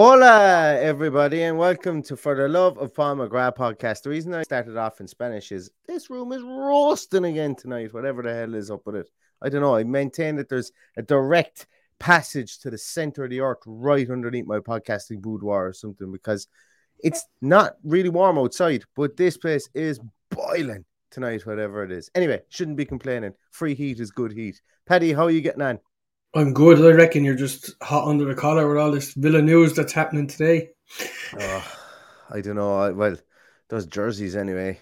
Hola, everybody, and welcome to For the Love of Paul McGrath podcast. The reason I started off in Spanish is this room is roasting again tonight, whatever the hell is up with it. I don't know. I maintain that there's a direct passage to the center of the earth right underneath my podcasting boudoir or something because it's not really warm outside, but this place is boiling tonight, whatever it is. Anyway, shouldn't be complaining. Free heat is good heat. Paddy, how are you getting on? I'm good. I reckon you're just hot under the collar with all this Villa news that's happening today. Oh, I don't know. I, well, those jerseys anyway.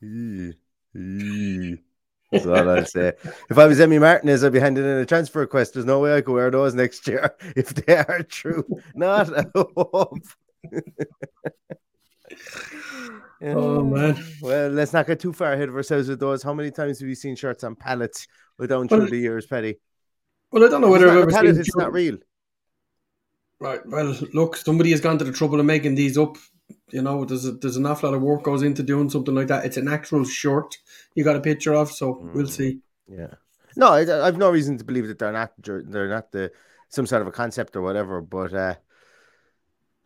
That's all I'll say. If I was Emi Martinez, I'd be handing in a transfer request. There's no way I could wear those next year if they are true. Not a hope. Oh, yeah. Oh man. Well, let's not get too far ahead of ourselves with those. How many times have you seen shirts on pallets with down Well, through the years, Petty? Well, I don't know whether It's I've not ever seen. it's not real. Right. Well, look, somebody has gone to the trouble of making these up. You know, there's a, there's an awful lot of work goes into doing something like that. It's an actual shirt you got a picture of, so Mm. we'll see. Yeah. No, I, I've no reason to believe that they're not they're not the some sort of a concept or whatever. But uh,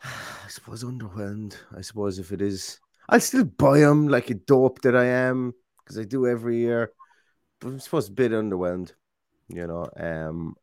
I suppose underwhelmed. I suppose if it is, I'll still buy them like a dope that I am because I do every year. But I'm supposed to be a bit underwhelmed. You know, um,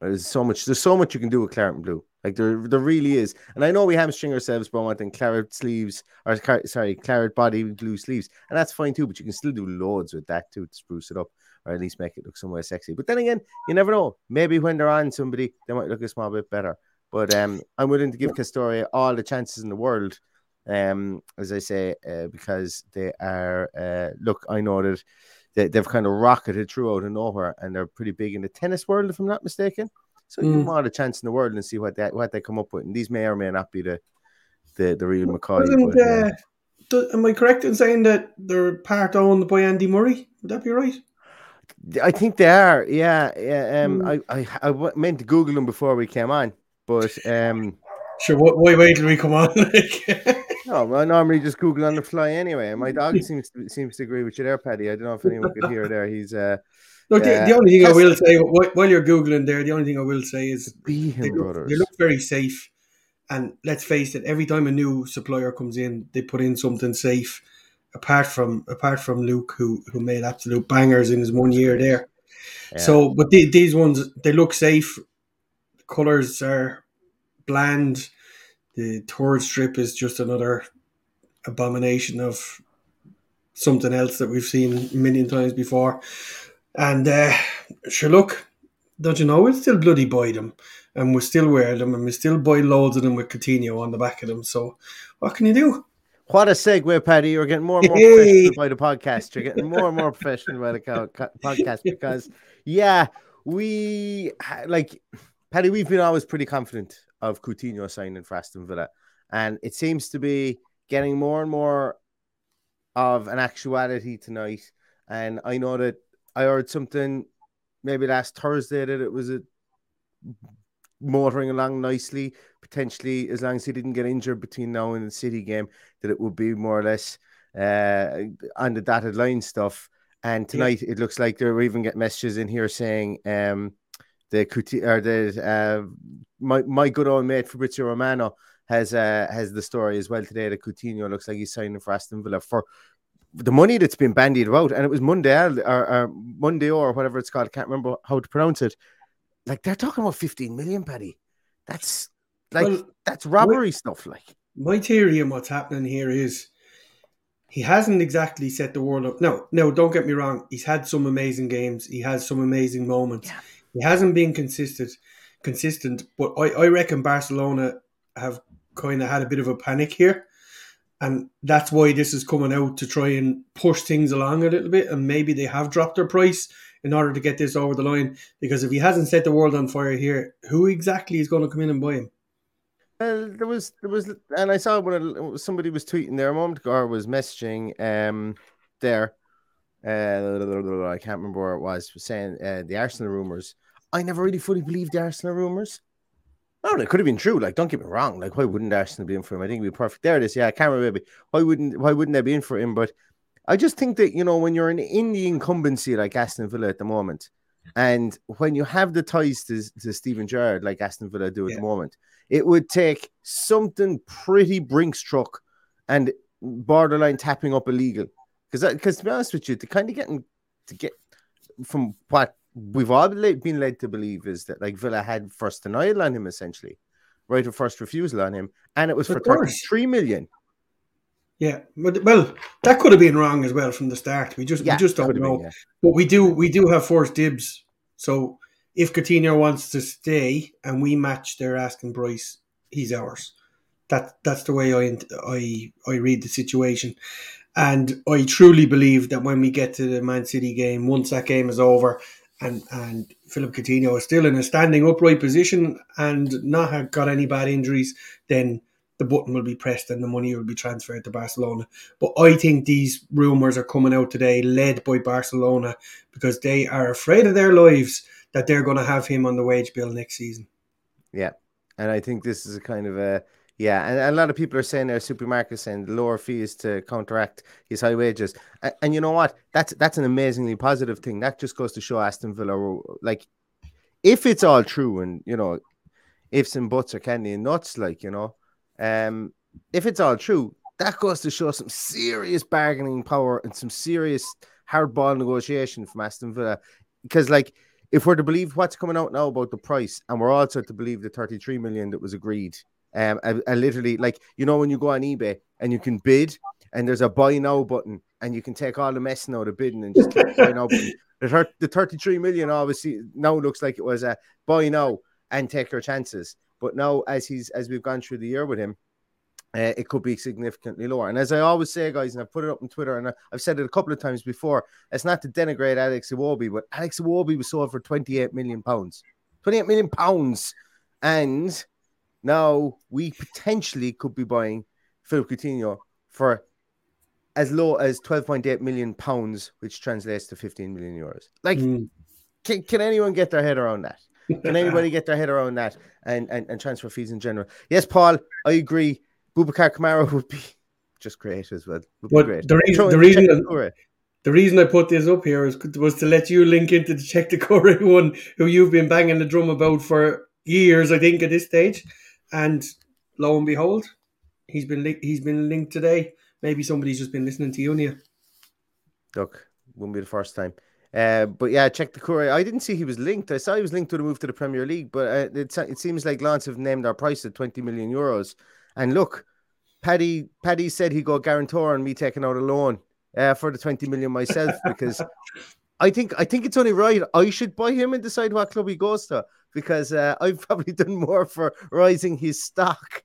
there's so much. There's so much you can do with claret and blue. Like there, there really is. And I know we hamstring ourselves but by wanting claret sleeves or sorry, claret body blue sleeves, and that's fine too. But you can still do loads with that too to spruce it up or at least make it look somewhere sexy. But then again, you never know. Maybe when they're on somebody, they might look a small bit better. But um, I'm willing to give Castoria all the chances in the world, um, as I say, uh, because they are. Uh, look, I know that they, they've kind of rocketed through out of nowhere, and they're pretty big in the tennis world, if I'm not mistaken. So Mm. them all the chance in the world and see what they what they come up with. And these may or may not be the the, the real McCoy. But, uh, do- am I correct in saying that they're part owned by Andy Murray? Would that be right? I think they are. Yeah, yeah. Um, I I, I, I meant to Google them before we came on, but um, Sure. Why wait till we come on? No, I normally just Google on the fly anyway. And my dog seems to, seems to agree with you there, Paddy. I don't know if anyone could hear there. He's uh, Look, the, Uh, the only thing I will say while you're googling there, the only thing I will say is they Beahon look, Brothers. they look very safe. And let's face it, every time a new supplier comes in, they put in something safe. Apart from apart from Luke, who who made absolute bangers in his one year there. Yeah. So, but the, these ones they look safe. The colors are bland. The third strip is just another abomination of something else that we've seen a million times before. And uh, sure, look, don't you know, we'll still bloody buy them and we'll still wear them and we still buy loads of them with Coutinho on the back of them. So what can you do? What a segue, Paddy. You're getting more and more hey. professional by the podcast. You're getting more and more professional by the podcast because, yeah, we like Paddy. We've been always pretty confident of Coutinho signing for Aston Villa, and it seems to be getting more and more of an actuality tonight. And I know that I heard something maybe last Thursday that it was a motoring along nicely. Potentially, as long as he didn't get injured between now and the City game, that it would be more or less uh, on the dotted line stuff. And tonight, yeah. it looks like they're even getting messages in here saying um, the or the uh, my my good old mate Fabrizio Romano has uh, has the story as well today that Coutinho looks like he's signing for Aston Villa for the money that's been bandied about, and it was Monday or, or Monday or whatever it's called. I can't remember how to pronounce it like they're talking about 15 million, Paddy. That's like well, that's robbery my, stuff. Like my theory on what's happening here is he hasn't exactly set the world up. No, no, don't get me wrong. He's had some amazing games. He has some amazing moments. Yeah. He hasn't been consistent, consistent. But I, I reckon Barcelona have kind of had a bit of a panic here. And that's why this is coming out to try and push things along a little bit. And maybe they have dropped their price in order to get this over the line. Because if he hasn't set the world on fire here, who exactly is going to come in and buy him? Well, there was there was, and I saw when somebody was tweeting there a moment ago, or was messaging um there. Uh, I can't remember where it was, was saying uh, the Arsenal rumors. I never really fully believed the Arsenal rumors. Oh, it could have been true. Like, don't get me wrong. Like, why wouldn't Arsenal be in for him? I think it'd be perfect. There it is. Yeah, Karma Baby. Why wouldn't Why wouldn't they be in for him? But I just think that you know when you're in, in the incumbency like Aston Villa at the moment, and when you have the ties to, to Steven Gerrard like Aston Villa do at yeah. the moment, it would take something pretty brink struck and borderline tapping up illegal. Because because uh, to be honest with you, to kind of getting to get from what we've all been led to believe is that like Villa had first denial on him essentially, right of first refusal on him, and it was for thirty three million. Yeah, but well, that could have been wrong as well from the start. We just yeah, we just don't know. Been, yeah. But we do we do have first dibs. So if Coutinho wants to stay and we match their asking price, he's ours. That that's the way I I I read the situation, and I truly believe that when we get to the Man City game, once that game is over, and and Philip Coutinho is still in a standing upright position and not have got any bad injuries, then the button will be pressed and the money will be transferred to Barcelona. But I think these rumours are coming out today, led by Barcelona, because they are afraid of their lives that they're going to have him on the wage bill next season. Yeah, and I think this is a kind of a yeah, and, a lot of people are saying there, supermarkets saying lower fees to counteract his high wages, and, and, you know what? That's that's an amazingly positive thing. That just goes to show Aston Villa, like, if it's all true, and you know, ifs and buts are candy and nuts, like you know, um, if it's all true, that goes to show some serious bargaining power and some serious hardball negotiation from Aston Villa. Because, like, if we're to believe what's coming out now about the price, and we're also to believe the 33 million that was agreed, um, I, I literally like you know when you go on eBay and you can bid, and there's a buy now button, and you can take all the mess out of bidding and just click buy now button. The, the 33 million obviously now looks like it was a buy now and take your chances. But now, as he's as we've gone through the year with him, uh, it could be significantly lower. And as I always say, guys, and I've put it up on Twitter, and I've said it a couple of times before, it's not to denigrate Alex Iwobi, but Alex Iwobi was sold for 28 million pounds. 28 million pounds. And now we potentially could be buying Philip Coutinho for as low as 12.8 million pounds, which translates to 15 million euros. Like, mm. can, can anyone get their head around that? Can anybody get their head around that and, and, and transfer fees in general? Yes, Paul, I agree. Boubacar Kamara would be just great as well. But the reason, the reason, the, the reason I put this up here is was to let you link into the Cheick Doucouré one, who you've been banging the drum about for years, I think, at this stage. And lo and behold, he's been li- he's been linked today. Maybe somebody's just been listening to you, Neil. Look, wouldn't be the first time. Uh, but yeah, Cheick Doucouré. I didn't see he was linked. I saw he was linked to the move to the Premier League, but uh, it, it seems like Lens have named our price at 20 million euros. And look, Paddy Paddy said he got guarantor on me taking out a loan uh, for the 20 million myself because I think I think it's only right. I should buy him and decide what club he goes to because uh, I've probably done more for rising his stock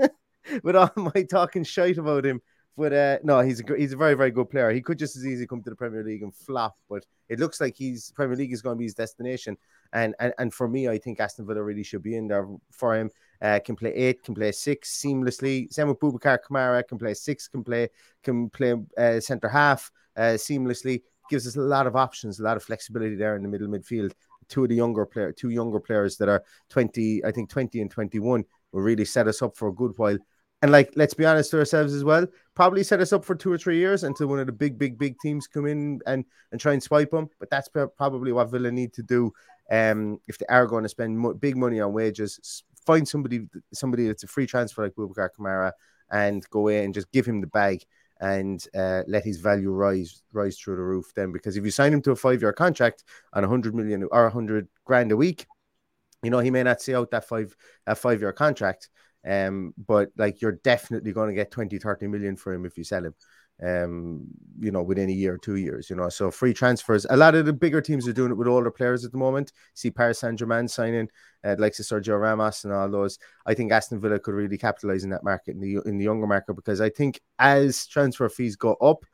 with all my talking shite about him. But uh, no, he's a he's a very very good player. He could just as easily come to the Premier League and flop, but it looks like he's Premier League is going to be his destination. And and and for me, I think Aston Villa really should be in there for him. Uh, can play eight, can play six seamlessly. Same with Boubacar Kamara, can play six, can play can play uh, centre half uh, seamlessly. Gives us a lot of options, a lot of flexibility there in the middle midfield. Two of the younger player, two younger players that are twenty, I think twenty and twenty one, will really set us up for a good while. And like, let's be honest to ourselves as well. Probably set us up for two or three years until one of the big, big, big teams come in and and try and swipe them. But that's probably what Villa need to do um, if they are going to spend mo- big money on wages find somebody somebody that's a free transfer like Boubacar Kamara and go in and just give him the bag and uh, let his value rise rise through the roof then. Because if you sign him to a five year contract on 100 million or 100 grand a week you know he may not see out that five that five year contract. Um but like you're definitely going to get 20 30 million for him if you sell him um, you know, within a year or two years, you know. So free transfers. A lot of the bigger teams are doing it with older players at the moment. See Paris Saint Germain signing, uh, like Sergio Ramos and all those. I think Aston Villa could really capitalize in that market in the in the younger market because I think as transfer fees go up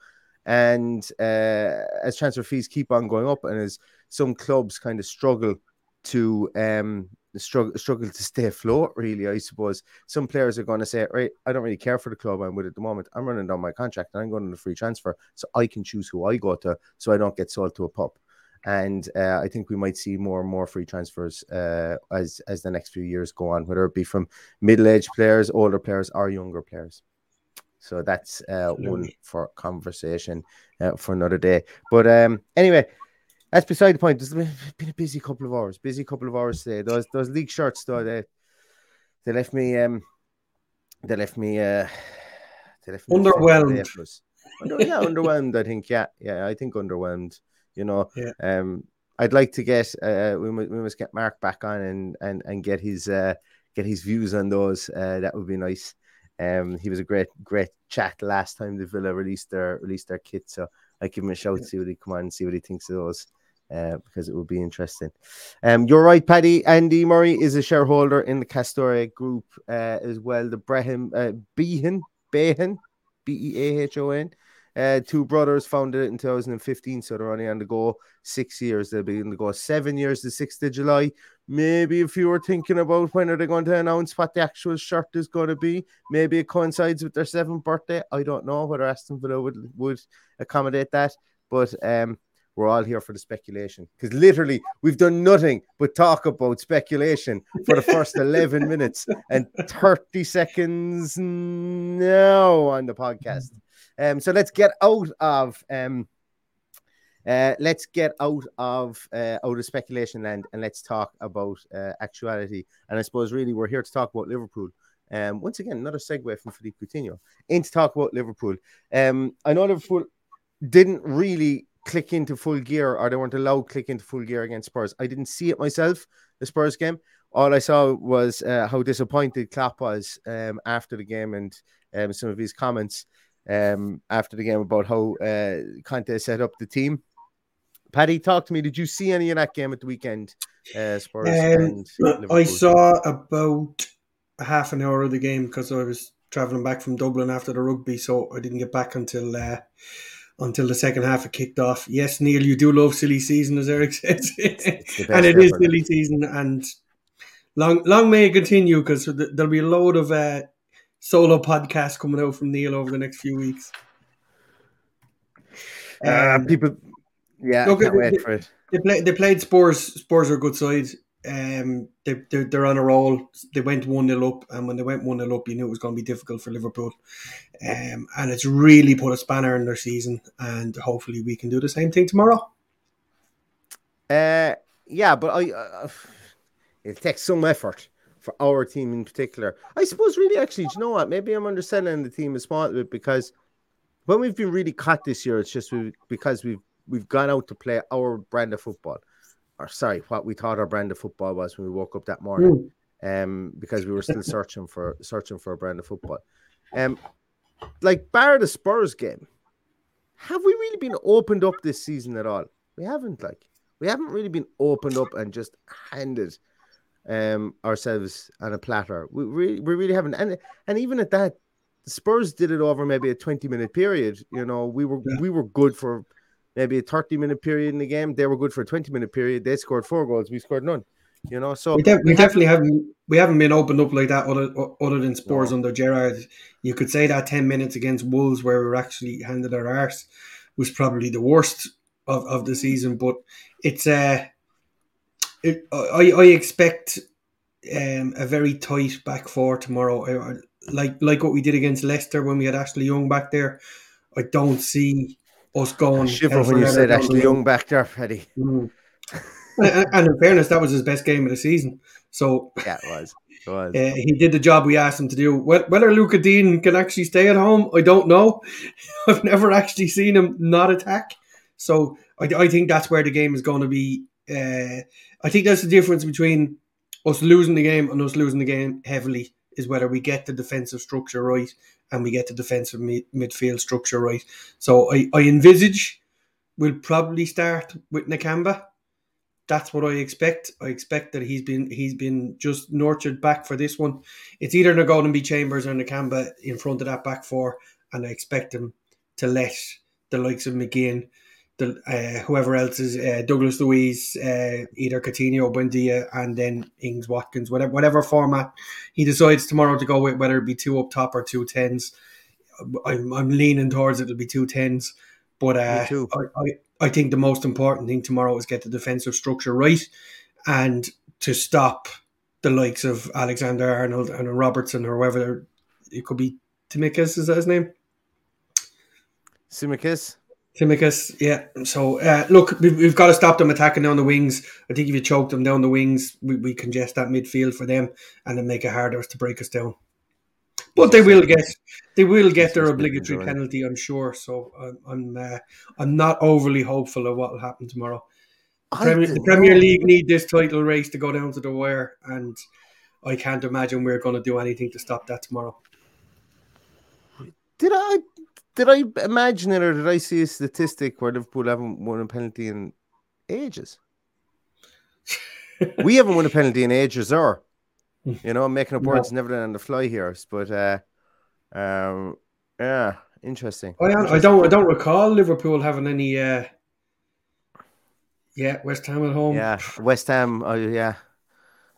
and uh, as transfer fees keep on going up and as some clubs kind of struggle to um struggle struggle to stay afloat. Really, I suppose some players are going to say, right, I don't really care for the club I'm with at the moment. I'm running down my contract and I'm going on a free transfer, so I can choose who I go to, so I don't get sold to a pup. And uh, I think we might see more and more free transfers uh, as as the next few years go on, whether it be from middle aged players, older players, or younger players. So that's uh, one for conversation uh, for another day. But um, anyway, that's beside the point. It's been a busy couple of hours. Busy couple of hours today. Those those league shirts though they they left me um they left me uh they left me underwhelmed. Under, yeah, underwhelmed. I think yeah yeah I think underwhelmed. You know yeah. um I'd like to get uh we must, we must get Mark back on and and and get his uh get his views on those. Uh, that would be nice. Um, he was a great great chat last time the Villa released their released their kit. So I give him a shout, see what he come on see what he thinks of those uh, because it will be interesting. Um, you're right, Paddy. Andy Murray is a shareholder in the Castore Group uh, as well. The Brehon, uh, Beahon, Beahon, B E A H O N. Uh, two brothers founded it in 2015, so they're only on the go six years. They'll be on the go seven years, the 6th of July. Maybe if you were thinking about when are they going to announce what the actual shirt is going to be, maybe it coincides with their seventh birthday. I don't know whether Aston Villa would, would accommodate that, but um, we're all here for the speculation because literally we've done nothing but talk about speculation for the first 11 minutes and 30 seconds now on the podcast. Um, so let's get out of um, uh, let's get out of uh, out of speculation land and let's talk about uh, actuality. And I suppose really we're here to talk about Liverpool. Um, once again, another segue from Philippe Coutinho into talk about Liverpool. Um, I know Liverpool didn't really click into full gear or they weren't allowed click into full gear against Spurs. I didn't see it myself, the Spurs game. All I saw was uh, how disappointed Klopp was um, after the game and um, some of his comments um, after the game about how uh, Conte set up the team. Paddy, talk to me. Did you see any of that game at the weekend? Uh, Spurs um, I saw about half an hour of the game because I was traveling back from Dublin after the rugby, so I didn't get back until uh, until the second half had kicked off. Yes, Neil, you do love silly season, as Eric says, and it is silly season, and long long may it continue because there'll be a load of uh, solo podcasts coming out from Neil over the next few weeks. Uh, um, people, yeah, look, can't wait for it. They, play, they played Spurs. Spurs are a good side. Um, they, they're, they're on a roll. They went 1 0 up, and when they went 1 0 up, you knew it was going to be difficult for Liverpool. Um, and it's really put a spanner in their season, and hopefully we can do the same thing tomorrow. Uh, yeah, but I, uh, it takes some effort for our team in particular. I suppose, really, actually, do you know what? Maybe I'm underselling the team a small bit because when we've been really caught this year, it's just because we've we've gone out to play our brand of football or sorry, what we thought our brand of football was when we woke up that morning, mm. um, because we were still searching for searching for a brand of football. Um, like bar the Spurs game, have we really been opened up this season at all? We haven't like we haven't really been opened up and just handed um ourselves on a platter. We really we really haven't and and even at that Spurs did it over maybe a 20 minute period. You know, we were yeah. we were good for maybe a 30 minute period in the game. They were good for a 20 minute period. They scored four goals, we scored none. You know, so we, de- we, definitely haven't we haven't been opened up like that other other than Spurs no. under Gerrard. You could say that 10 minutes against Wolves where we were actually handed our arse was probably the worst of, of the season, but it's uh it, I, I expect um, a very tight back four tomorrow. like like what we did against Leicester when we had Ashley Young back there. I don't see us going. I shiver when you said Ashley Young back there, Freddie. Mm. and, and, in fairness, that was his best game of the season. So yeah, it was. It was. Uh, he did the job we asked him to do. Whether Lucas Digne can actually stay at home, I don't know. I've never actually seen him not attack. So I, I think that's where the game is going to be. Uh, I think that's the difference between us losing the game and us losing the game heavily is whether we get the defensive structure right and we get the defensive mid- midfield structure right. So I, I envisage we'll probably start with Nakamba. That's what I expect. I expect that he's been he's been just nurtured back for this one. It's either be Chambers or Nakamba in front of that back four, and I expect him to let the likes of McGinn the uh, whoever else is uh, Douglas Luiz, uh, either Coutinho, Buendia, and then Ings Watkins, whatever whatever format he decides tomorrow to go with, whether it be two up top or two tens. I'm, I'm leaning towards it'll be two tens, but uh, I, I, I think the most important thing tomorrow is get the defensive structure right and to stop the likes of Alexander Arnold and Robertson or whoever it could be. Tsimikas is that his name? Tsimikas. Tsimikas, yeah. So uh, look, we've, we've, got to stop them attacking down the wings. I think if you choke them down the wings, we, we congest that midfield for them, and then make it harder to break us down. But they will get they will get their obligatory penalty, I'm sure. So I'm I'm, uh, I'm not overly hopeful of what will happen tomorrow. The Premier, the Premier League need this title race to go down to the wire, and I can't imagine we're going to do anything to stop that tomorrow. Did I did I imagine it or did I see a statistic where Liverpool haven't won a penalty in ages? we haven't won a penalty in ages, or you know, making up words no. never on the fly here. But uh, um, yeah, interesting. I, interesting. I don't I don't recall Liverpool having any. Uh, yeah, West Ham at home. Yeah, West Ham. Oh yeah,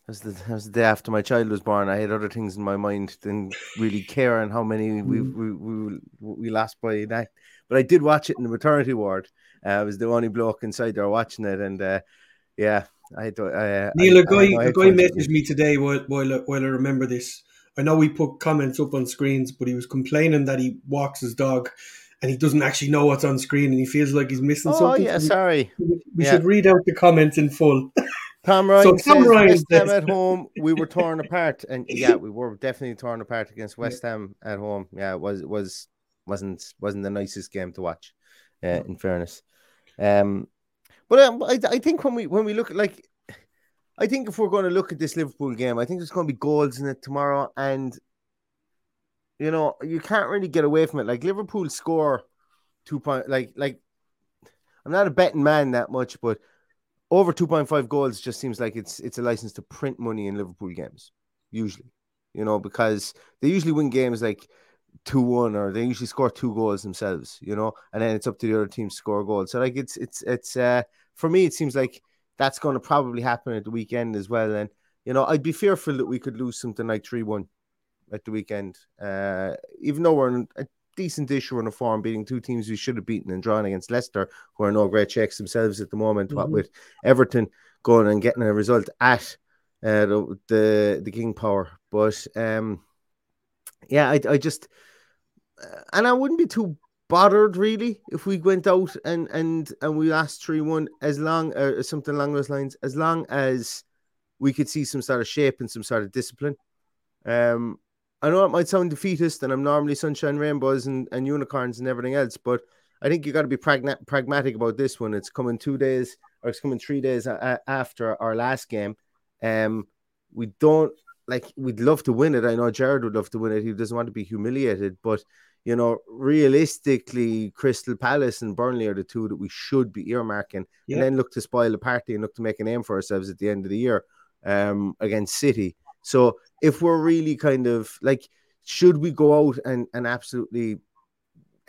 was the that was the day after my child was born. I had other things in my mind didn't really care on how many we mm. we, we we lost by that. But I did watch it in the maternity ward. Uh, I was the only bloke inside there watching it, and uh, yeah, I thought. Uh, Neil, a guy, a guy messaged me today while, while while I remember this. I know we put comments up on screens, but he was complaining that he walks his dog and he doesn't actually know what's on screen and he feels like he's missing oh, something. Oh yeah, sorry. We, we yeah. should read out the comments in full. Tom Ryan so Tom Ryan West Ham at home. We were torn apart, and yeah, we were definitely torn apart against West Ham at home. Yeah, it was it was wasn't wasn't the nicest game to watch. Uh, in fairness, um, but um, I I think when we when we look at like, I think if we're going to look at this Liverpool game, I think there's going to be goals in it tomorrow, and you know you can't really get away from it. Like Liverpool score two point, like like I'm not a betting man that much, but over 2.5 goals just seems like it's it's a license to print money in Liverpool games, usually, you know, because they usually win games like 2 1 or they usually score two goals themselves, you know, and then it's up to the other team to score goals. So, like, it's, it's, it's, uh, for me, it seems like that's going to probably happen at the weekend as well. And, you know, I'd be fearful that we could lose something like 3 1 at the weekend, uh, even though we're in decent issue in a form, beating two teams we should have beaten and drawn against Leicester, who are no great checks themselves at the moment. Mm-hmm. What with Everton going and getting a result at uh, the, the, the King Power, but um, yeah, I I just uh, and I wouldn't be too bothered really if we went out and and and we lost three one as long uh, as something along those lines, as long as we could see some sort of shape and some sort of discipline. Um, I know it might sound defeatist, and I'm normally sunshine, rainbows, and, and unicorns and everything else, but I think you got to be pragna- pragmatic about this one. It's coming two days, or it's coming three days a- after our last game. Um, we don't like. We'd love to win it. I know Gerrard would love to win it. He doesn't want to be humiliated, but you know, realistically, Crystal Palace and Burnley are the two that we should be earmarking, yeah. and then look to spoil the party and look to make a name for ourselves at the end of the year um, against City. So if we're really kind of like, should we go out and, and absolutely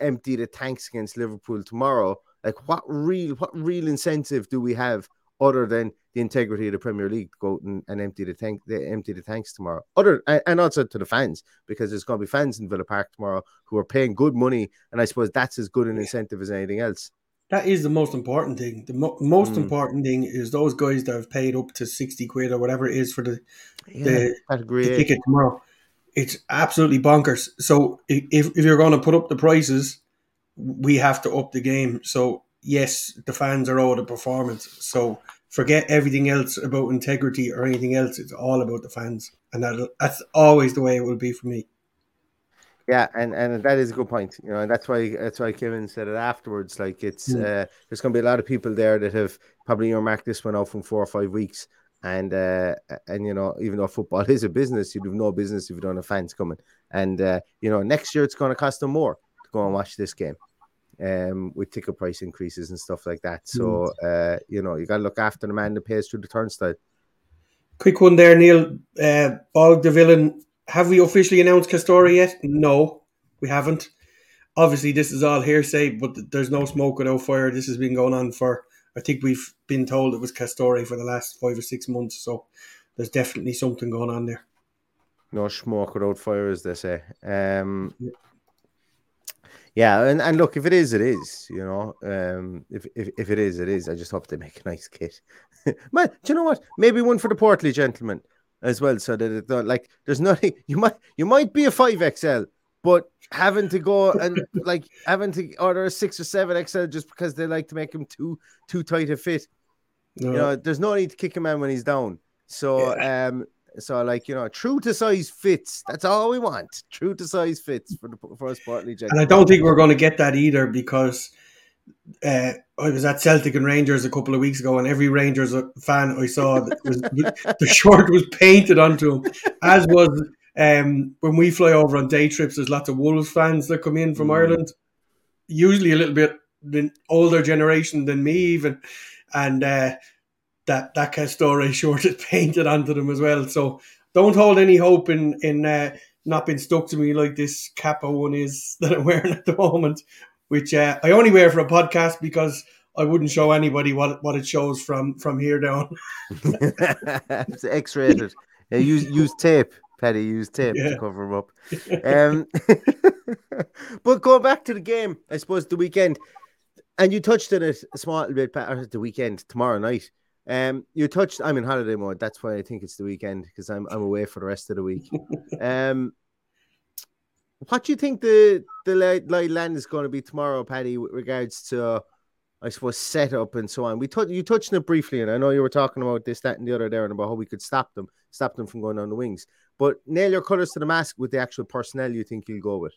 empty the tanks against Liverpool tomorrow? Like, what real what real incentive do we have other than the integrity of the Premier League to go and, and empty the tank, the, empty the tanks tomorrow. Other and also to the fans because there's going to be fans in Villa Park tomorrow who are paying good money, and I suppose that's as good an incentive as anything else. That is the most important thing. The mo- most mm. important thing is those guys that have paid up to sixty quid or whatever it is for the yeah, the, the ticket tomorrow. It's absolutely bonkers. So if if you're going to put up the prices, we have to up the game. So yes, the fans are owed a performance. So forget everything else about integrity or anything else. It's all about the fans, and that that's always the way it will be for me. Yeah, and, and that is a good point. You know, and that's why that's why Kevin said it afterwards. Like it's mm. uh, there's going to be a lot of people there that have probably earmarked this one out from four or five weeks, and uh, and you know, even though football is a business, you'd have no business if you don't have fans coming. And uh, you know, next year it's going to cost them more to go and watch this game um, with ticket price increases and stuff like that. So, mm. uh, you know, you got to look after the man that pays through the turnstile. Quick one there, Neil. Uh, Bog the villain. Have we officially announced Castore yet? No, we haven't. Obviously, this is all hearsay, but there's no smoke without fire. This has been going on for, I think we've been told it was Castore for the last five or six months. So there's definitely something going on there. No smoke without fire, as they say. Um, yeah. Yeah, and, and look, if it is, it is. You know, um, if, if if it is, it is. I just hope they make a nice kit. Man, do you know what? Maybe one for the portly gentleman as well, so that it don't like. There's nothing. You might you might be a five XL, but having to go and like having to order a six or seven XL just because they like to make him too too tight a fit. No. You know, there's no need to kick a man when he's down. So yeah. um, so like you know, true to size fits. That's all we want. True to size fits for the for us partly. And I don't think we're going to get that either because uh, I was at Celtic and Rangers a couple of weeks ago, and every Rangers fan I saw was the shirt was painted onto him, as was um, when we fly over on day trips. There's lots of Wolves fans that come in from mm. Ireland, usually a little bit older generation than me even, and. Uh, that that Castore shirt is painted onto them as well. So don't hold any hope in in uh, not being stuck to me like this Kappa one is that I'm wearing at the moment, which uh, I only wear for a podcast because I wouldn't show anybody what what it shows from from here down. it's X-rated. Yeah, use use tape. Paddy use tape yeah. to cover them up. Um, but going back to the game, I suppose the weekend, and you touched on it a small bit, Better the weekend tomorrow night. Um, you touched. I'm in holiday mode. That's why I think it's the weekend because I'm I'm away for the rest of the week. um, what do you think the the light land is going to be tomorrow, Paddy, with regards to, I suppose, setup and so on? We touched you touched on it briefly, and I know you were talking about this, that, and the other there, and about how we could stop them, stop them from going on the wings. But nail your colours to the mask with the actual personnel you think you'll go with.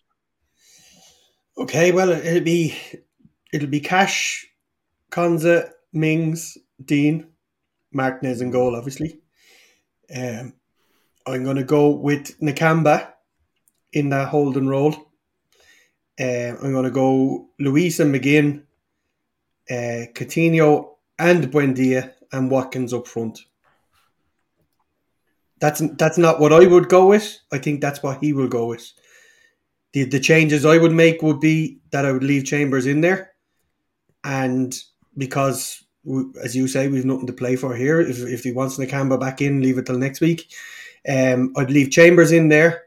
Okay, well, it'll be it'll be Cash, Konsa, Mings, Digne. Martinez and goal, obviously. Um, I'm going to go with Nakamba in that holding role. Uh, I'm going to go Luiz and McGinn, uh, Coutinho and Buendia and Watkins up front. That's that's not what I would go with. I think that's what he will go with. The the changes I would make would be that I would leave Chambers in there, and because as you say, we've nothing to play for here. If, if he wants Nakamba back in, leave it till next week. Um, I'd leave Chambers in there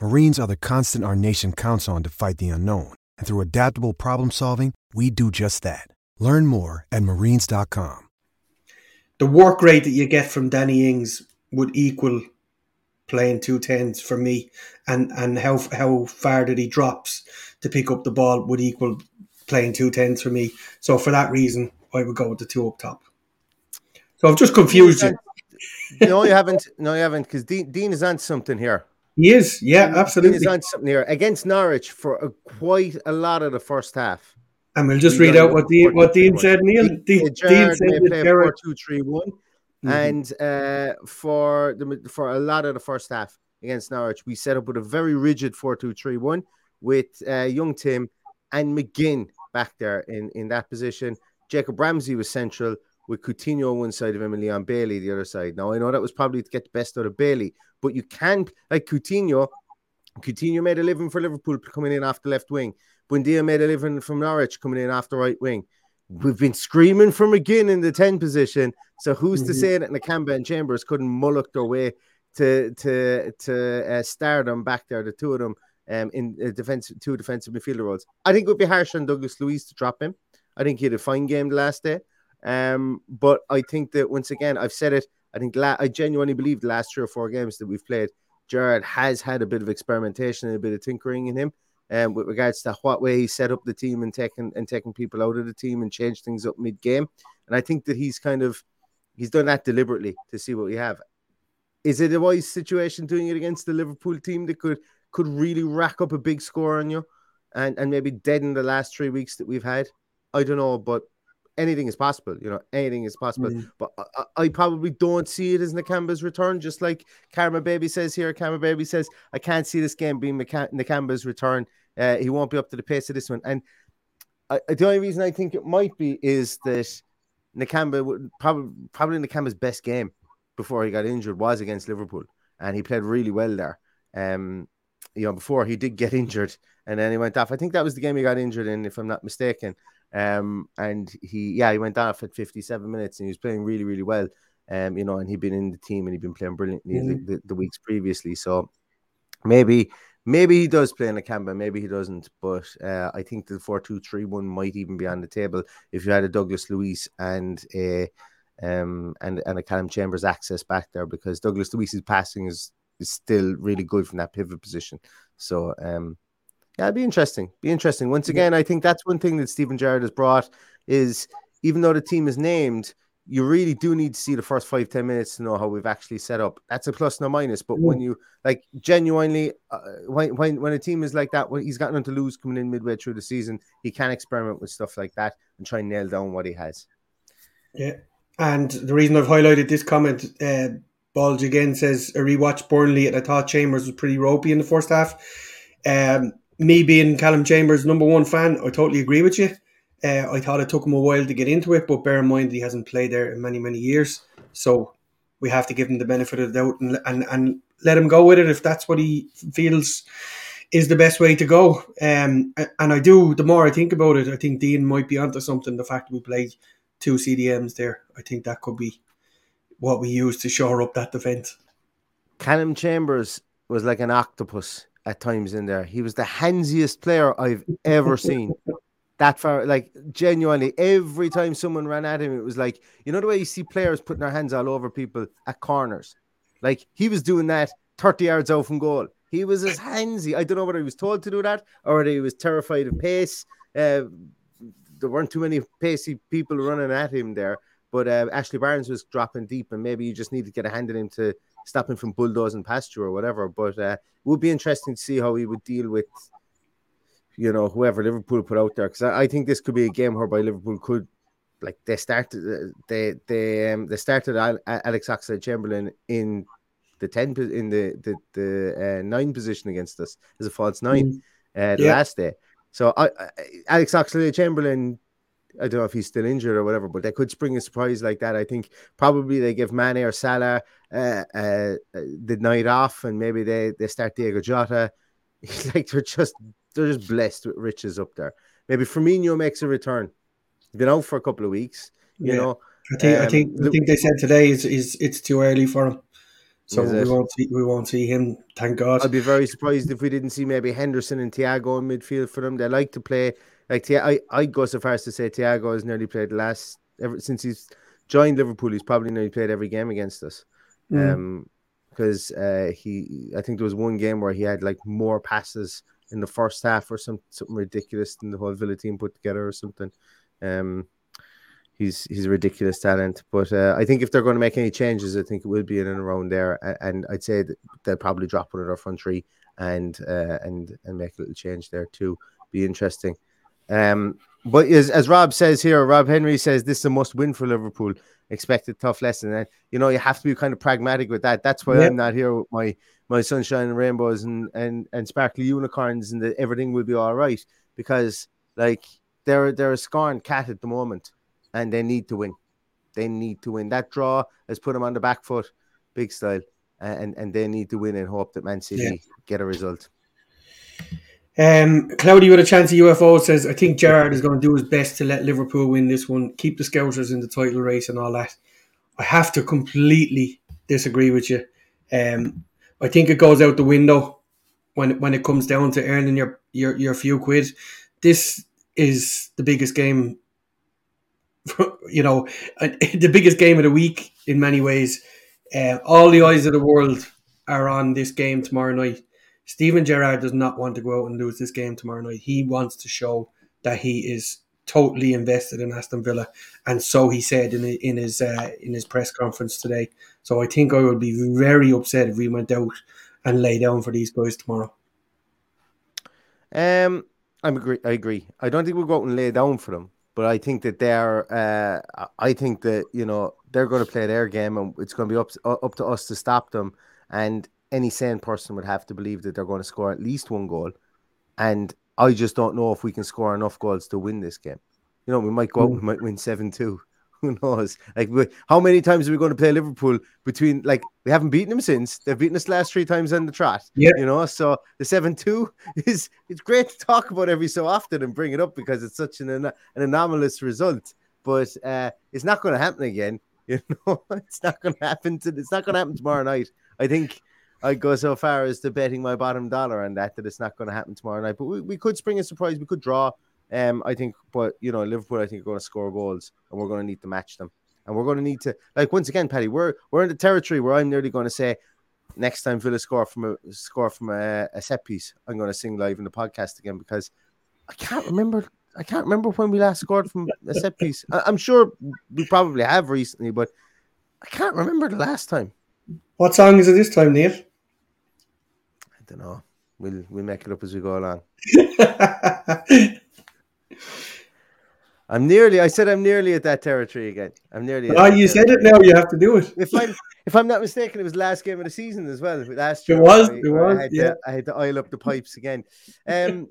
Marines are the constant our nation counts on to fight the unknown. And through adaptable problem solving, we do just that. Learn more at marines.com. The work rate that you get from Danny Ings would equal playing two tens for me, and and how how far that he drops to pick up the ball would equal playing two tens for me. So for that reason, I would go with the two up top. So I've just confused you. no, you haven't. No, you haven't, because Dean, Dean is on something here. He is, yeah, absolutely. Is on something here against Norwich for a, quite a lot of the first half. And we'll just read out what Dean, what Dean said, Neil. Dean, Dean, said may play four two three one, mm-hmm. and uh, for the for a lot of the first half against Norwich, we set up with a very rigid four two three one with uh, young Tim and McGinn back there in in that position. Jacob Ramsey was central with Coutinho on one side of him and Leon Bailey the other side. Now I know that was probably to get the best out of Bailey, but you can't like Coutinho. Coutinho made a living for Liverpool coming in after left wing. Buendia made a living from Norwich coming in after right wing. We've been screaming for McGinn in the 10 position. So who's mm-hmm. to say that Nakamba and Chambers couldn't mullock their way to to to uh, start them back there, the two of them um, in uh, defense, two defensive midfielder roles. I think it would be harsh on Douglas Luiz to drop him. I think he had a fine game the last day. Um, but I think that once again, I've said it. I think la- I genuinely believe the last three or four games that we've played, Gerrard has had a bit of experimentation and a bit of tinkering in him. Um, with regards to what way he set up the team and taking and taking people out of the team and change things up mid game, and I think that he's kind of he's done that deliberately to see what we have. Is it a wise situation doing it against the Liverpool team that could could really rack up a big score on you, and and maybe deaden the last three weeks that we've had? I don't know, but anything is possible. You know, anything is possible. Mm. But I, I, probably don't see it as Nakamba's return. Just like Karma Baby says here, Karma Baby says, I can't see this game being Nakamba's return. Uh, he won't be up to the pace of this one. And I, the only reason I think it might be is that Nakamba would probably probably Nakamba's best game before he got injured was against Liverpool, and he played really well there. Um, you know, before he did get injured, and then he went off. I think that was the game he got injured in, if I'm not mistaken. Um, and he, yeah, he went off at 57 minutes and he was playing really, really well. Um, you know, and he'd been in the team and he'd been playing brilliantly mm-hmm. the, the, the, weeks previously. So maybe, maybe he does play in a Canberra, maybe he doesn't. But uh, I think the 4 2 3 1 might even be on the table if you had a Douglas Luiz and a um and and a Callum Chambers access back there because Douglas Luiz's passing is, is still really good from that pivot position. So um yeah, it'd be interesting. Be interesting. Once again, I think that's one thing that Steven Gerrard has brought is even though the team is named, you really do need to see the first five ten minutes to know how we've actually set up. That's a plus, no minus. But when you like genuinely, uh, when when when a team is like that, when he's got nothing to lose coming in midway through the season, he can experiment with stuff like that and try and nail down what he has. Yeah, and the reason I've highlighted this comment, uh, Bulge again says a rewatch Burnley, and I thought Chambers was pretty ropey in the first half. Um, me being Callum Chambers' number one fan, I totally agree with you. Uh, I thought it took him a while to get into it, but bear in mind he hasn't played there in many, many years. So we have to give him the benefit of the doubt and, and, and let him go with it if that's what he feels is the best way to go. Um, and I do, the more I think about it, I think Dean might be onto something. The fact that we played two CDMs there, I think that could be what we use to shore up that defence. Callum Chambers was like an octopus at times in there. He was the handsiest player I've ever seen. That far, like genuinely, every time someone ran at him, it was like you know the way you see players putting their hands all over people at corners. Like he was doing that 30 yards out from goal. He was as handsy. I don't know whether he was told to do that or whether he was terrified of pace. Uh, there weren't too many pacey people running at him there. But uh, Ashley Barnes was dropping deep, and maybe you just need to get a hand in him to stop him from bulldozing past you or whatever. But uh, it would be interesting to see how he would deal with, you know, whoever Liverpool put out there. Because I, I, think this could be a game whereby Liverpool could, like, they started, uh, they they um, they started Alex Oxlade-Chamberlain in the ten in the the the uh, nine position against us as a false nine mm. uh, the yeah. last day. So I, I Alex Oxlade-Chamberlain I don't know if he's still injured or whatever, but they could spring a surprise like that. I think probably they give Mane or Salah uh, uh, the night off, and maybe they they start Diogo Jota. like they're just they're just blessed with riches up there. maybe Firmino makes a return. He's been out for a couple of weeks. You yeah. know, I think um, I think I think they said today is is it's too early for him. So we won't see we won't see him. Thank God. I'd be very surprised if we didn't see maybe Henderson and Thiago in midfield for them. They like to play like I I go so far as to say Thiago has nearly played last ever since he's joined Liverpool. He's probably nearly played every game against us. Mm. Um, because uh, he I think there was one game where he had like more passes in the first half or some something ridiculous than the whole Villa team put together or something. Um, he's he's a ridiculous talent. But uh, I think if they're going to make any changes, I think it will be in and around there. And I'd say that they'll probably drop one of their front three and uh, and and make a little change there too. Be interesting. Um, but as, as Rob says here, Rob Henry says this is a must win for Liverpool. Expected tough lesson, and you know you have to be kind of pragmatic with that. That's why I'm not here with my my sunshine and rainbows and and and sparkly unicorns, and that everything will be all right because like they're they're a scorned cat at the moment and they need to win. They need to win. That draw has put them on the back foot, big style, and and they need to win and hope that Man City yeah. get a result. Um, Cloudy with a chance of UFO says, I think Gerrard is going to do his best to let Liverpool win this one, keep the Scousers in the title race and all that. I have to completely disagree with you. Um, I think it goes out the window when when it comes down to earning your your, your few quid. This is the biggest game you know, the biggest game of the week in many ways. Uh, all the eyes of the world are on this game tomorrow night. Steven Gerrard does not want to go out and lose this game tomorrow night. He wants to show that he is totally invested in Aston Villa, and so he said in in his uh, in his press conference today. So I think I would be very upset if we went out and lay down for these guys tomorrow. Um, I'm agree. I agree. I don't think we'll go out and lay down for them, but I think that they're. Uh, I think that you know they're going to play their game, and it's going to be up up to us to stop them. And any sane person would have to believe that they're going to score at least one goal. And I just don't know if we can score enough goals to win this game. You know, we might go out, we hmm. might win seven two. Who knows? Like, how many times are we going to play Liverpool between? Like, we haven't beaten them since they've beaten us last three times on the trot. Yeah, you know. So the seven two is it's great to talk about every so often and bring it up because it's such an an anomalous result. But uh, it's not going to happen again. You know, it's not going to happen. To, it's not going to happen tomorrow night. I think I go so far as to betting my bottom dollar on that that it's not going to happen tomorrow night. But we, we could spring a surprise. We could draw. Um, I think, but you know, Liverpool, I think, are going to score goals, and we're going to need to match them. And we're going to need to, like, once again, Paddy, we're we're in the territory where I'm nearly going to say, next time Villa score from a score from a, a set piece, I'm going to sing live in the podcast again because I can't remember. I can't remember when we last scored from a set piece. I'm sure we probably have recently, but I can't remember the last time. What song is it this time, Nate? Don't know. We'll we'll make it up as we go along. I'm nearly. I said I'm nearly at that territory again. I'm nearly. Oh, you said it now. You have to do it. If I'm if I'm not mistaken, it was last game of the season as well. Last year, it was. I, it was. I had, yeah. to, I had to oil up the pipes again. Um,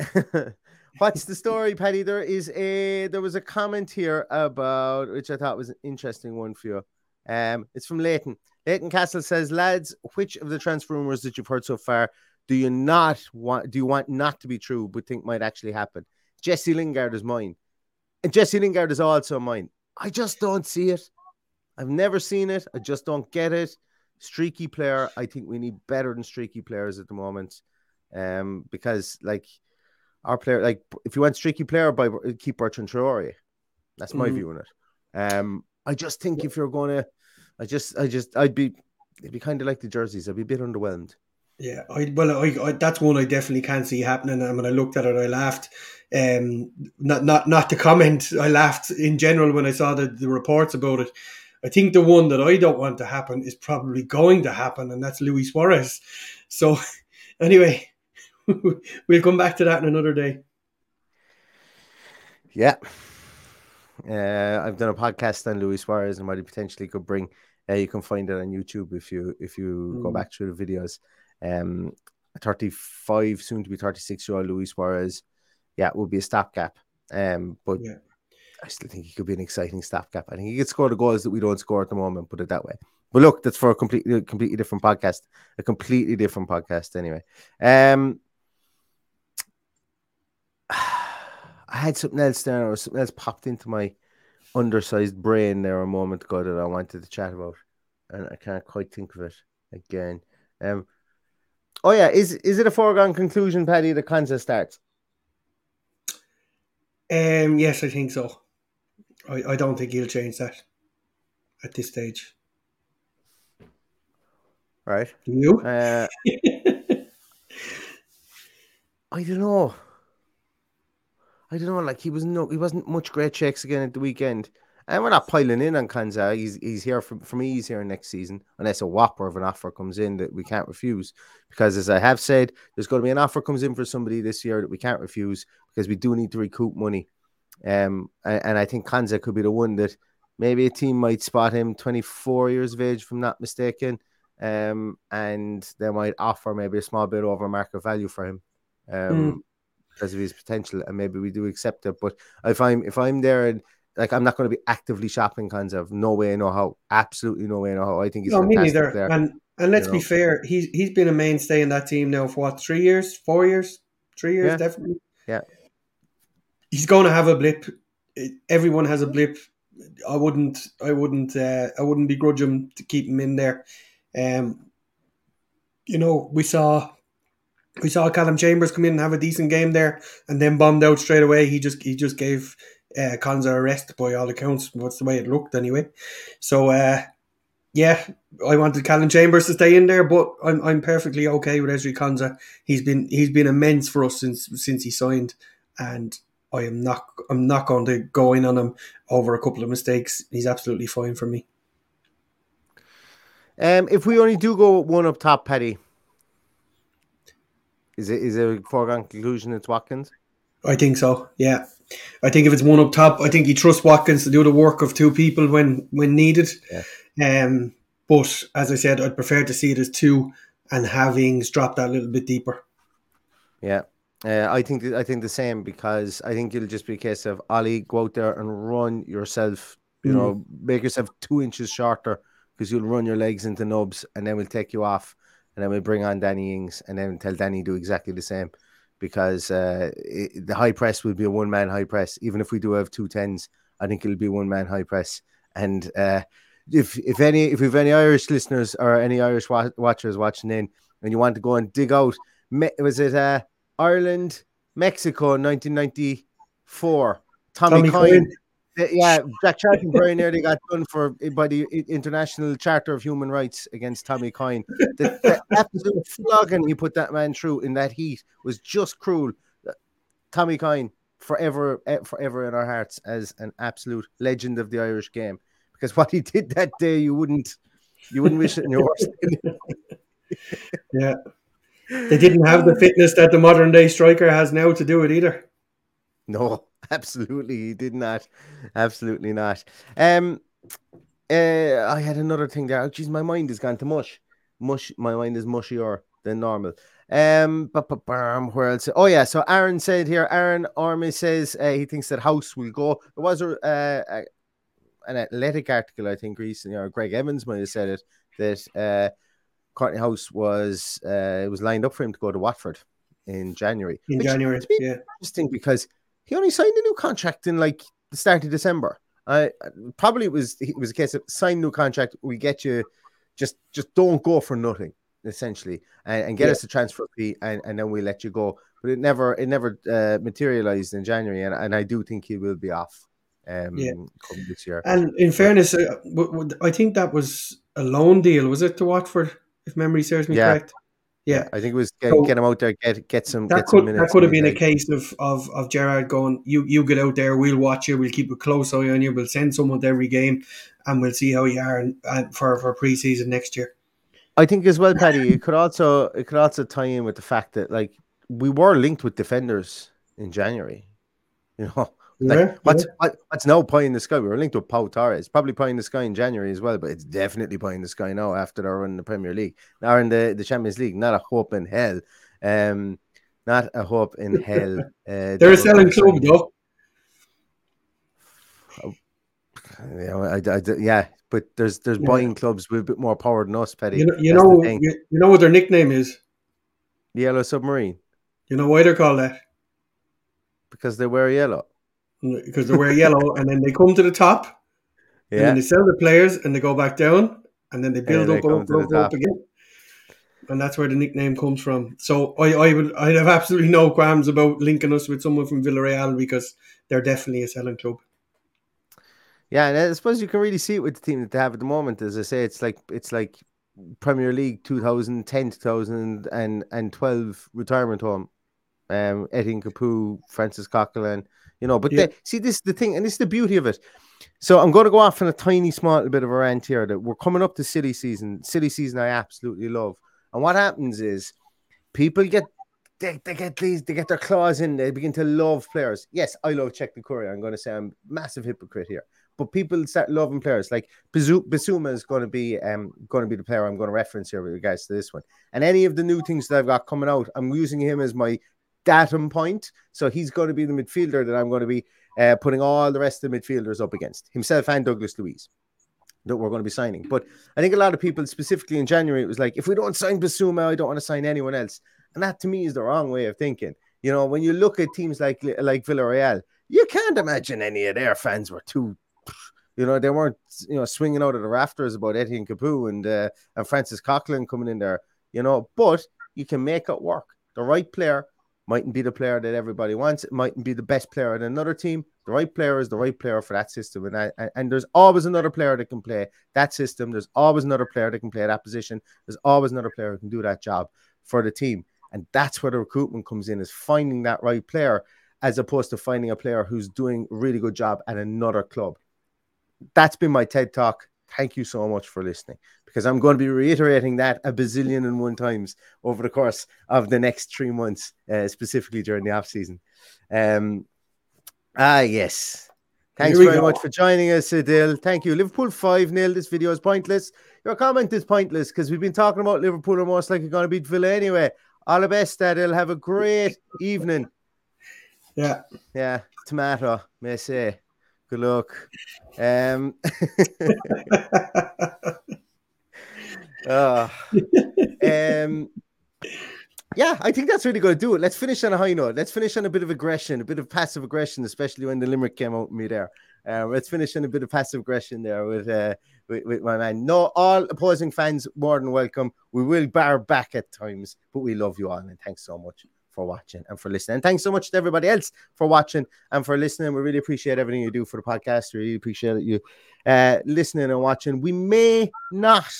what's the story, Paddy? There is a there was a comment here about which I thought was an interesting one for you. Um, it's from Leighton. Leighton Castle says, lads, which of the transfer rumors that you've heard so far do you not want? Do you want not to be true, but think might actually happen? Jesse Lingard is mine, and Jesse Lingard is also mine. I just don't see it. I've never seen it. I just don't get it. Streaky player. I think we need better than streaky players at the moment, um, because like our player, like if you want streaky player, by keep Bertrand Traore. That's my mm-hmm. view on it. Um, I just think if you're going to I just, I just, I'd be, it'd be kind of like the jerseys. I'd be a bit underwhelmed. Yeah, I well, I, I, that's one I definitely can't see happening. And when I looked at it, I laughed. Um, not not not to comment. I laughed in general when I saw the, the reports about it. I think the one that I don't want to happen is probably going to happen, and that's Luis Suarez. So, anyway, we'll come back to that in another day. Yeah. Uh, I've done a podcast on Luis Suarez and what he potentially could bring. Uh, you can find it on YouTube if you if you mm. go back through the videos. Um, 35, soon to be 36 year old Luis Suarez, yeah, will be a stopgap. Um, but yeah. I still think he could be an exciting stopgap. I think he could score the goals that we don't score at the moment. Put it that way. But look, that's for a completely completely different podcast. A completely different podcast, anyway. Um. I had something else there, or something else popped into my undersized brain there a moment ago that I wanted to chat about, and I can't quite think of it again. Um, oh yeah, is is it a foregone conclusion, Paddy, that Konsa starts? Um, yes, I think so. I, I don't think he'll change that at this stage. Right. You? Uh, I don't know. I don't know. Like he was no, he wasn't much great checks again at the weekend. And we're not piling in on Konsa. He's he's here for, for me. He's here next season, unless a whopper of an offer comes in that we can't refuse. Because as I have said, there's going to be an offer comes in for somebody this year that we can't refuse because we do need to recoup money. Um, and, and I think Konsa could be the one that maybe a team might spot him 24 years of age, if I'm not mistaken. Um, and they might offer maybe a small bit over market value for him. Um, mm. Because of his potential, and maybe we do accept it. But if I'm if I'm there and like I'm not going to be actively shopping kinds of no way, no how, absolutely no way, no how. I think he's no, me neither. There, and and let's be know. fair, he's he's been a mainstay in that team now for what three years, four years, three years, yeah. definitely. Yeah, he's going to have a blip. Everyone has a blip. I wouldn't, I wouldn't, uh, I wouldn't begrudge him to keep him in there. Um, you know, we saw we saw Callum Chambers come in and have a decent game there, and then bombed out straight away. He just he just gave uh, Konsa a rest by all accounts. What's the way it looked anyway? So uh, yeah, I wanted Callum Chambers to stay in there, but I'm I'm perfectly okay with Ezri Konsa. He's been he's been immense for us since since he signed, and I am not I'm not going to go in on him over a couple of mistakes. He's absolutely fine for me. Um, if we only do go one up top, Paddy, is it is it a foregone conclusion it's Watkins? I think so. Yeah, I think if it's one up top, I think he trusts Watkins to do the work of two people when when needed. Yeah. Um, but as I said, I'd prefer to see it as two and having drop that a little bit deeper. Yeah. Uh, I think I think the same because I think it'll just be a case of Ali go out there and run yourself. You mm. know, make yourself two inches shorter because you'll run your legs into nubs, and then we'll take you off and then we bring on Danny Ings, and then tell Danny do exactly the same because uh, it, the high press will be a one man high press. Even if we do have two tens, I think it'll be one man high press. And uh, if if any if we've any Irish listeners or any Irish wa- watchers watching in, and you want to go and dig out, was it uh, Ireland Mexico 1994? Tommy, Tommy Coyne yeah, Jack Charlton very nearly got done for eh, by the International Charter of Human Rights against Tommy Coyne. The, the absolute flogging he put that man through in that heat was just cruel. Uh, Tommy Coyne forever, eh, forever in our hearts as an absolute legend of the Irish game. Because what he did that day, you wouldn't, you wouldn't wish it in your worst. yeah, they didn't have the fitness that the modern day striker has now to do it either. No, absolutely, he did not. Absolutely not. Um, uh, I had another thing there. Jeez, my mind has gone to mush. Mush. My mind is mushier than normal. Um, but, but where else? Oh yeah. So Aaron said here. Aaron Army says uh, he thinks that Hause will go. There was a, uh, a an athletic article I think recently, or Greg Evans might have said it that uh, Kortney Hause was uh, it was lined up for him to go to Watford in January. In January, yeah. Interesting because he only signed a new contract in like the start of December. I probably it was it was a case of sign new contract. We get you, just just don't go for nothing essentially, and, and get yeah. us a transfer fee, and, and then we let you go. But it never it never uh, materialized in January, and, and I do think he will be off. Um, yeah. this year. And in fairness, uh, I think that was a loan deal, was it to Watford? If memory serves me yeah. correct. Yeah, I think it was get, so get him out there, get get some. That get could some that could have been a case of, of of Gerrard going, you you get out there, we'll watch you, we'll keep a close eye on you, we'll send someone to every game, and we'll see how you are and, and uh, for for preseason next year. I think as well, Paddy. it could also it could also tie in with the fact that like we were linked with defenders in January. You know, like, yeah, what's yeah. What, what's now pie in the sky? We were linked with Pau Torres, probably pie in the sky in January as well, but it's definitely pie in the sky now after they're in the Premier League. Now in the, the Champions League, not a hope in hell. Um, not a hope in hell. Uh, they're a selling club though. Yeah, I, I, yeah, but there's there's yeah. buying clubs with a bit more power than us, Paddy. You know, you know, you, you know what their nickname is? The Yellow Submarine. You know why they're called that? Because they wear yellow. Because they wear yellow, and then they come to the top, yeah. and then they sell the players, and they go back down, and then they build up, up, up, up again. And that's where the nickname comes from. So I, I would I have absolutely no qualms about linking us with someone from Villarreal because they're definitely a selling club. Yeah, and I suppose you can really see it with the team that they have at the moment. As I say, it's like it's like Premier League 2010 2012 retirement home. Um, Etienne Capoue, Francis Coquelin, you know, but yeah. they, see this is the thing, and this is the beauty of it. So I'm going to go off on a tiny, small bit of a rant here that we're coming up to silly season. Silly season, I absolutely love. And what happens is people get they, they get these they get their claws in. They begin to love players. Yes, I love Cheick Doucouré. I'm going to say I'm massive hypocrite here but people start loving players like Bissouma is going to be um going to be the player I'm going to reference here with regards to this one. And any of the new things that I've got coming out, I'm using him as my datum point. So he's going to be the midfielder that I'm going to be uh, putting all the rest of the midfielders up against himself and Douglas Luiz, that we're going to be signing. But I think a lot of people, specifically in January, it was like, if we don't sign Bissouma, I don't want to sign anyone else. And that to me is the wrong way of thinking. You know, when you look at teams like like Villarreal, you can't imagine any of their fans were too you know, they weren't, you know, swinging out of the rafters about Etienne Capoue and uh, and Francis Coquelin coming in there, you know. But you can make it work. The right player mightn't be the player that everybody wants. It mightn't be the best player in another team. The right player is the right player for that system, and and, and there's always another player that can play that system. There's always another player that can play that position. There's always another player who can do that job for the team, and that's where the recruitment comes in: is finding that right player as opposed to finding a player who's doing a really good job at another club that's been my TED talk. Thank you so much for listening because I'm going to be reiterating that a bazillion and one times over the course of the next three months, uh, specifically during the off season. Um, ah, yes. Thanks very go. much for joining us, Adil. Thank you. Liverpool 5 0. This video is pointless. Your comment is pointless because we've been talking about Liverpool are most likely going to beat Villa anyway. All the best, Adil. Have a great evening. Yeah. Yeah. Tomato, may say. Good luck. Um, uh, um, yeah, I think that's really going to do it. Let's finish on a high note. Let's finish on a bit of aggression, a bit of passive aggression, especially when the limerick came out with me there. Uh, let's finish on a bit of passive aggression there with, uh, with, with my man. No, all opposing fans more than welcome. We will bar back at times, but we love you all and thanks so much for watching and for listening. And thanks so much to everybody else for watching and for listening. We really appreciate everything you do for the podcast. We really appreciate you uh, listening and watching. We may not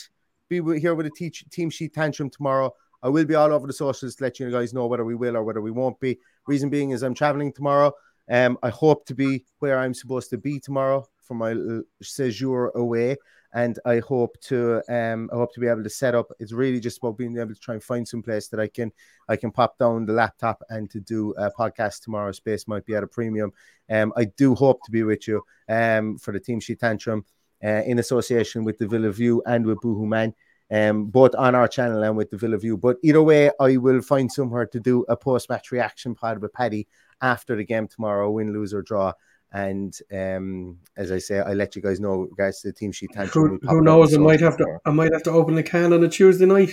be here with a teach, team sheet tantrum tomorrow. I will be all over the socials to let you guys know whether we will or whether we won't be. Reason being is I'm traveling tomorrow. Um, I hope to be where I'm supposed to be tomorrow for my séjour away and I hope to um I hope to be able to set up. It's really just about being able to try and find some place that I can I can pop down the laptop and to do a podcast tomorrow. Space might be at a premium. Um, I do hope to be with you um for the team sheet tantrum uh, in association with the Villa View and with Boohoo Man. Um, both on our channel and with the Villa View. But either way, I will find somewhere to do a post match reaction pod with Paddy after the game tomorrow, win, lose, or draw. And um, as I say, I let you guys know regards to the team sheet. Who, who knows? I might have to. I might have to open the can on a Tuesday night.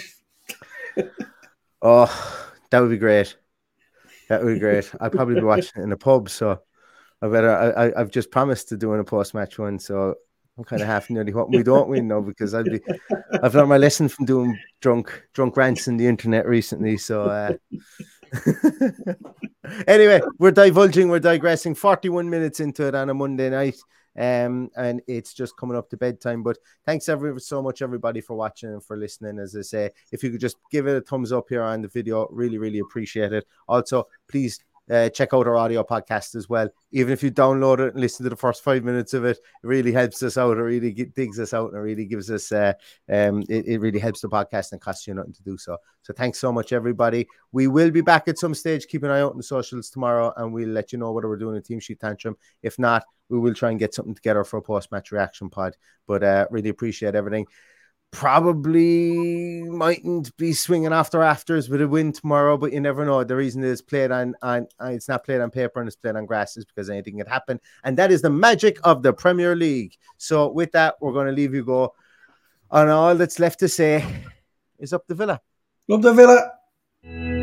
oh, that would be great. That would be great. I'll probably be watching in a pub, so I better. I, have just promised to do in a post match one, so I'm kind of half nearly hoping we don't win now because I'd be. I've learned my lesson from doing drunk drunk rants on the internet recently, so. Uh, anyway, we're divulging, we're digressing. 41 minutes into it on a Monday night. Um, and it's just coming up to bedtime. But thanks every so much, everybody, for watching and for listening. As I say, if you could just give it a thumbs up here on the video, really, really appreciate it. Also, please uh, check out our audio podcast as well. Even if you download it and listen to the first five minutes of it, it really helps us out. It really digs us out and it really gives us, uh, um, it, it really helps the podcast and costs you nothing to do so. So thanks so much, everybody. We will be back at some stage. Keep an eye out on the socials tomorrow and we'll let you know whether we're doing a team sheet tantrum. If not, we will try and get something together for a post match reaction pod. But uh, really appreciate everything probably mightn't be swinging after afters with a win tomorrow, but you never know. The reason it's played on, on, on it's not played on paper and it's played on grass is because anything can happen, and that is the magic of the Premier League. So with that, we're going to leave you go. And all that's left to say is up the Villa. Up the Villa.